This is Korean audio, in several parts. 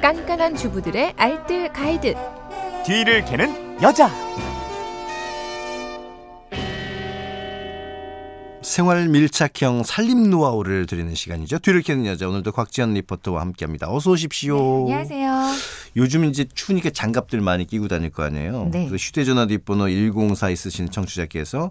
깐깐한 주부들의 알뜰 가이드. 뒤를 캐는 여자. 생활 밀착형 살림 노하우를 드리는 시간이죠. 뒤를 캐는 여자 오늘도 곽지연 리포터와 함께합니다. 어서 오십시오. 안녕하세요. 요즘 이제 추우니까 장갑들 많이 끼고 다닐 거 아니에요. 네. 그래서 휴대전화 뒷번호 104 있으신 청취자께서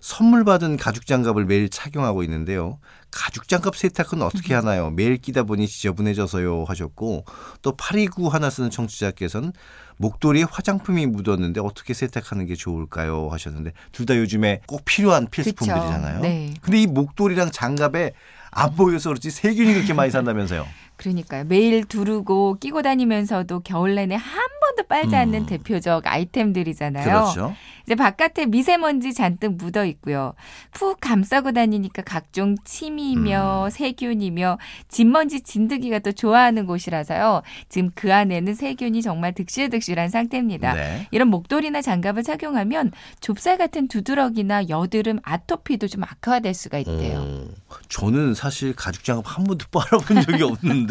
선물 받은 가죽 장갑을 매일 착용하고 있는데요. 가죽 장갑 세탁은 어떻게 음. 하나요? 매일 끼다 보니 지저분해져서요 하셨고 또 829 하나 쓰는 청취자께서는 목도리에 화장품이 묻었는데 어떻게 세탁하는 게 좋을까요? 하셨는데 둘 다 요즘에 꼭 필요한 필수품들이잖아요. 네. 근데 이 목도리랑 장갑에 안 보여서 그렇지 세균이 그렇게 많이 산다면서요. 그러니까요. 매일 두르고 끼고 다니면서도 겨울 내내 한 번도 빨지 않는 음. 대표적 아이템들이잖아요. 그렇죠. 이제 바깥에 미세먼지 잔뜩 묻어 있고요. 푹 감싸고 다니니까 각종 침이며 음. 세균이며 진먼지 진드기가 또 좋아하는 곳이라서요. 지금 그 안에는 세균이 정말 득실득실한 상태입니다. 네. 이런 목도리나 장갑을 착용하면 좁쌀 같은 두드러기나 여드름, 아토피도 좀 악화될 수가 있대요. 어, 저는 사실 가죽 장갑 한 번도 빨아본 적이 없는데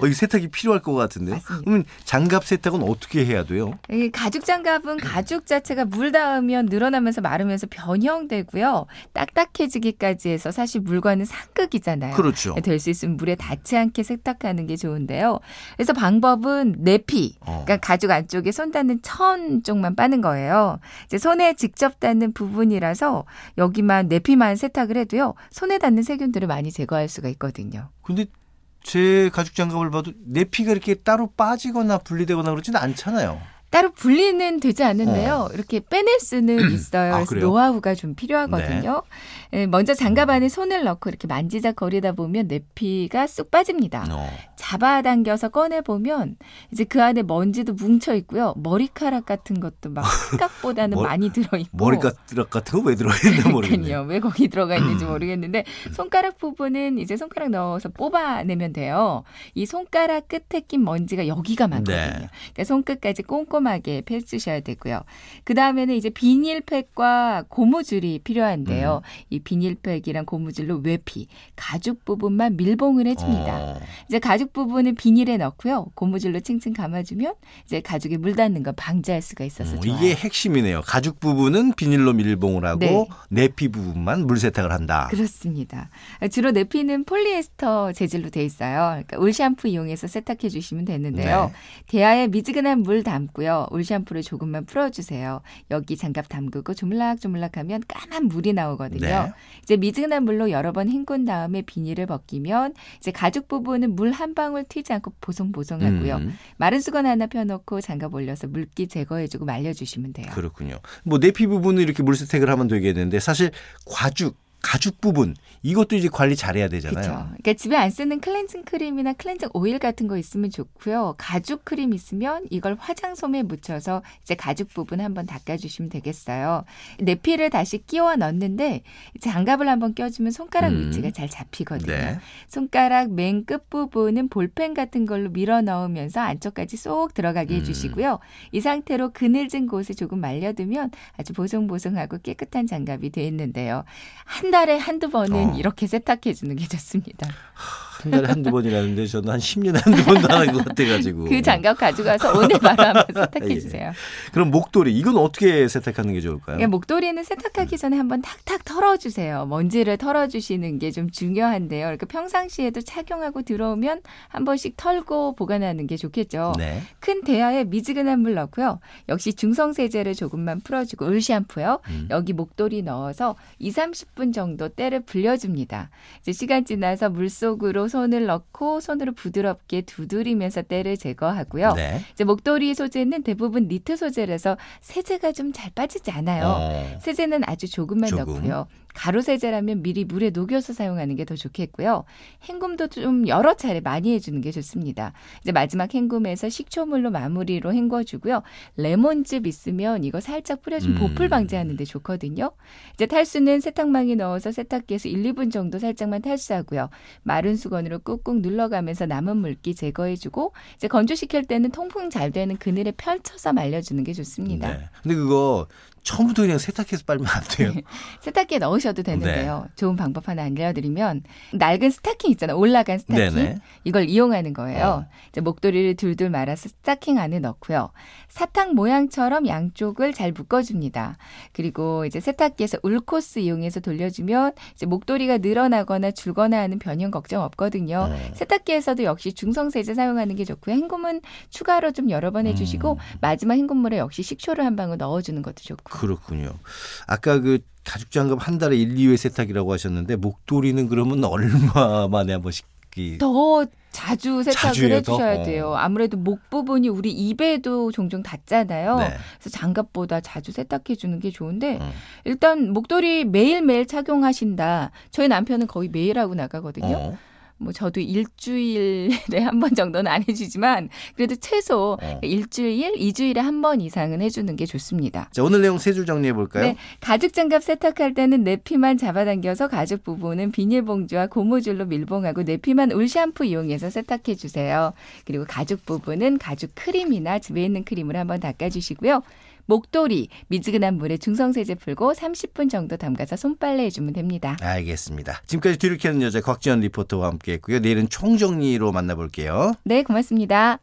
어, 이 세탁이 필요할 것 같은데요. 맞습니다. 그러면 장갑 세탁은 어떻게 해야 돼요? 이 가죽 장갑은 가죽 자체가 물 닿으면 늘어나면서 마르면서 변형되고요. 딱딱해지기까지 해서 사실 물과는 상극이잖아요. 그렇죠. 될 수 있으면 물에 닿지 않게 세탁하는 게 좋은데요. 그래서 방법은 내피, 어. 그러니까 가죽 안쪽에 손 닿는 천 쪽만 빠는 거예요. 이제 손에 직접 닿는 부분이라서 여기만 내피만 세탁을 해도요. 손에 닿는 세균들을 많이 제거할 수가 있거든요. 근데 제 가죽 장갑을 봐도 내 피가 이렇게 따로 빠지거나 분리되거나 그러지는 않잖아요. 따로 분리는 되지 않는데요. 이렇게 빼낼 수는 있어요. 어. 아, 그래서? 노하우가 좀 필요하거든요. 예, 먼저 장갑 안에 손을 넣고 이렇게 만지작거리다 보면 내피가 쑥 빠집니다. 어. 잡아당겨서 꺼내보면 이제 그 안에 먼지도 뭉쳐 있고요. 머리카락 같은 것도 막 생각보다는 머- 많이 들어있고. 머리카락 같은 거 왜 들어있는지 모르겠네요. 왜 거기 들어가 있는지 모르겠는데 손가락 부분은 이제 손가락 넣어서 뽑아내면 돼요. 이 손가락 끝에 낀 먼지가 여기가 많거든요. 네. 그러니까 손끝까지 꼼꼼하게 펴주셔야 되고요. 그 다음에는 이제 비닐팩과 고무줄이 필요한데요. 음. 이 비닐팩이랑 고무줄로 외피, 가죽 부분만 밀봉을 해줍니다. 어. 이제 가죽 부분은 비닐에 넣고요. 고무줄로 층층 감아주면 이제 가죽에 물 닿는 거 방지할 수가 있어서 어, 좋아요. 이게 핵심이네요. 가죽 부분은 비닐로 밀봉을 하고 네. 내피 부분만 물 세탁을 한다. 그렇습니다. 주로 내피는 폴리에스터 재질로 돼 있어요. 그러니까 울 샴푸 이용해서 세탁해 주시면 되는데요. 네. 대야에 미지근한 물 담고요. 울 샴푸를 조금만 풀어주세요. 여기 장갑 담그고 조물락조물락하면 까만 물이 나오거든요. 네. 이제 미지근한 물로 여러 번 헹군 다음에 비닐을 벗기면 이제 가죽 부분은 물한 방울 튀지 않고 보송보송하고요. 음, 마른 수건 하나 펴놓고 장갑 올려서 물기 제거해주고 말려주시면 돼요. 그렇군요. 뭐 내피 부분을 이렇게 물 세탁을 하면 되겠는데 사실 과죽 가죽 부분 이것도 이제 관리 잘해야 되잖아요. 그렇죠. 그러니까 집에 안 쓰는 클렌징 크림이나 클렌징 오일 같은 거 있으면 좋고요. 가죽 크림 있으면 이걸 화장솜에 묻혀서 이제 가죽 부분 한번 닦아주시면 되겠어요. 내피를 다시 끼워 넣는데 장갑을 한번 껴주면 손가락 음. 위치가 잘 잡히거든요. 네. 손가락 맨 끝 부분은 볼펜 같은 걸로 밀어 넣으면서 안쪽까지 쏙 들어가게 음. 해주시고요. 이 상태로 그늘진 곳에 조금 말려두면 아주 보송보송하고 깨끗한 장갑이 돼 있는데요. 한 달에 한두 번은 어. 이렇게 세탁해 주는 게 좋습니다. 한 달에 한두 번이라는데 저는 한 10년에 한두 번도 안한것 같아가지고. 그 장갑 가져가서 오늘 바로 한번 세탁해 예. 주세요. 그럼 목도리 이건 어떻게 세탁하는 게 좋을까요? 그러니까 목도리는 세탁하기 전에 한번 탁탁 털어주세요. 먼지를 털어주시는 게 좀 중요한데요. 그러니까 평상시에도 착용하고 들어오면 한 번씩 털고 보관하는 게 좋겠죠. 네. 큰 대야에 미지근한 물 넣고요. 역시 중성 세제를 조금만 풀어주고 을 샴푸요. 음. 여기 목도리 넣어서 2, 30분 정도 때를 불려줍니다. 이제 시간 지나서 물 속으로 손을 넣고 손으로 부드럽게 두드리면서 때를 제거하고요. 네. 이제 목도리 소재는 대부분 니트 소재라서 세제가 좀 잘 빠지지 않아요. 어. 세제는 아주 조금만 조금. 넣고요. 가루 세제라면 미리 물에 녹여서 사용하는 게 더 좋겠고요. 헹굼도 좀 여러 차례 많이 해주는 게 좋습니다. 이제 마지막 헹굼에서 식초물로 마무리로 헹궈주고요. 레몬즙 있으면 이거 살짝 뿌려주면 음. 보풀 방지하는 데 좋거든요. 이제 탈수는 세탁망에 넣어서 세탁기에서 1, 2분 정도 살짝만 탈수하고요. 마른 수건 으로 꾹꾹 눌러가면서 남은 물기 제거해주고 이제 건조시킬 때는 통풍 잘 되는 그늘에 펼쳐서 말려주는 게 좋습니다. 네. 근데 그거 처음부터 그냥 세탁해서 빨면 안 돼요. 세탁기에 넣으셔도 되는데요. 좋은 방법 하나 알려드리면 낡은 스타킹 있잖아요. 올라간 스타킹. 네네. 이걸 이용하는 거예요. 어. 이제 목도리를 둘둘 말아서 스타킹 안에 넣고요. 사탕 모양처럼 양쪽을 잘 묶어줍니다. 그리고 이제 세탁기에서 울코스 이용해서 돌려주면 이제 목도리가 늘어나거나 줄거나 하는 변형 걱정 없거든요. 어. 세탁기에서도 역시 중성 세제 사용하는 게 좋고요. 헹굼은 추가로 좀 여러 번 해주시고 음. 마지막 헹굼물에 역시 식초를 한 방울 넣어주는 것도 좋고. 그렇군요. 아까 그 가죽 장갑 한 달에 1, 2회 세탁이라고 하셨는데 목도리는 그러면 얼마 만에 한 번씩 이- 더 자주 세탁을 자주? 해주셔야 어. 돼요. 아무래도 목 부분이 우리 입에도 종종 닿잖아요. 네. 그래서 장갑보다 자주 세탁해 주는 게 좋은데 음. 일단 목도리 매일매일 착용하신다. 저희 남편은 거의 매일 하고 나가거든요. 어. 뭐 저도 일주일에 한 번 정도는 안 해주지만 그래도 최소 어. 일주일, 이주일에 한 번 이상은 해주는 게 좋습니다. 자, 오늘 내용 세 줄 정리해 볼까요? 네, 가죽 장갑 세탁할 때는 내피만 잡아당겨서 가죽 부분은 비닐봉지와 고무줄로 밀봉하고 내피만 울 샴푸 이용해서 세탁해 주세요. 그리고 가죽 부분은 가죽 크림이나 집에 있는 크림을 한번 닦아주시고요. 목도리 미지근한 물에 중성세제 풀고 30분 정도 담가서 손빨래 해주면 됩니다. 알겠습니다. 지금까지 뒤를 캐는 여자 곽지연 리포터와 함께했고요. 내일은 총정리로 만나볼게요. 네, 고맙습니다.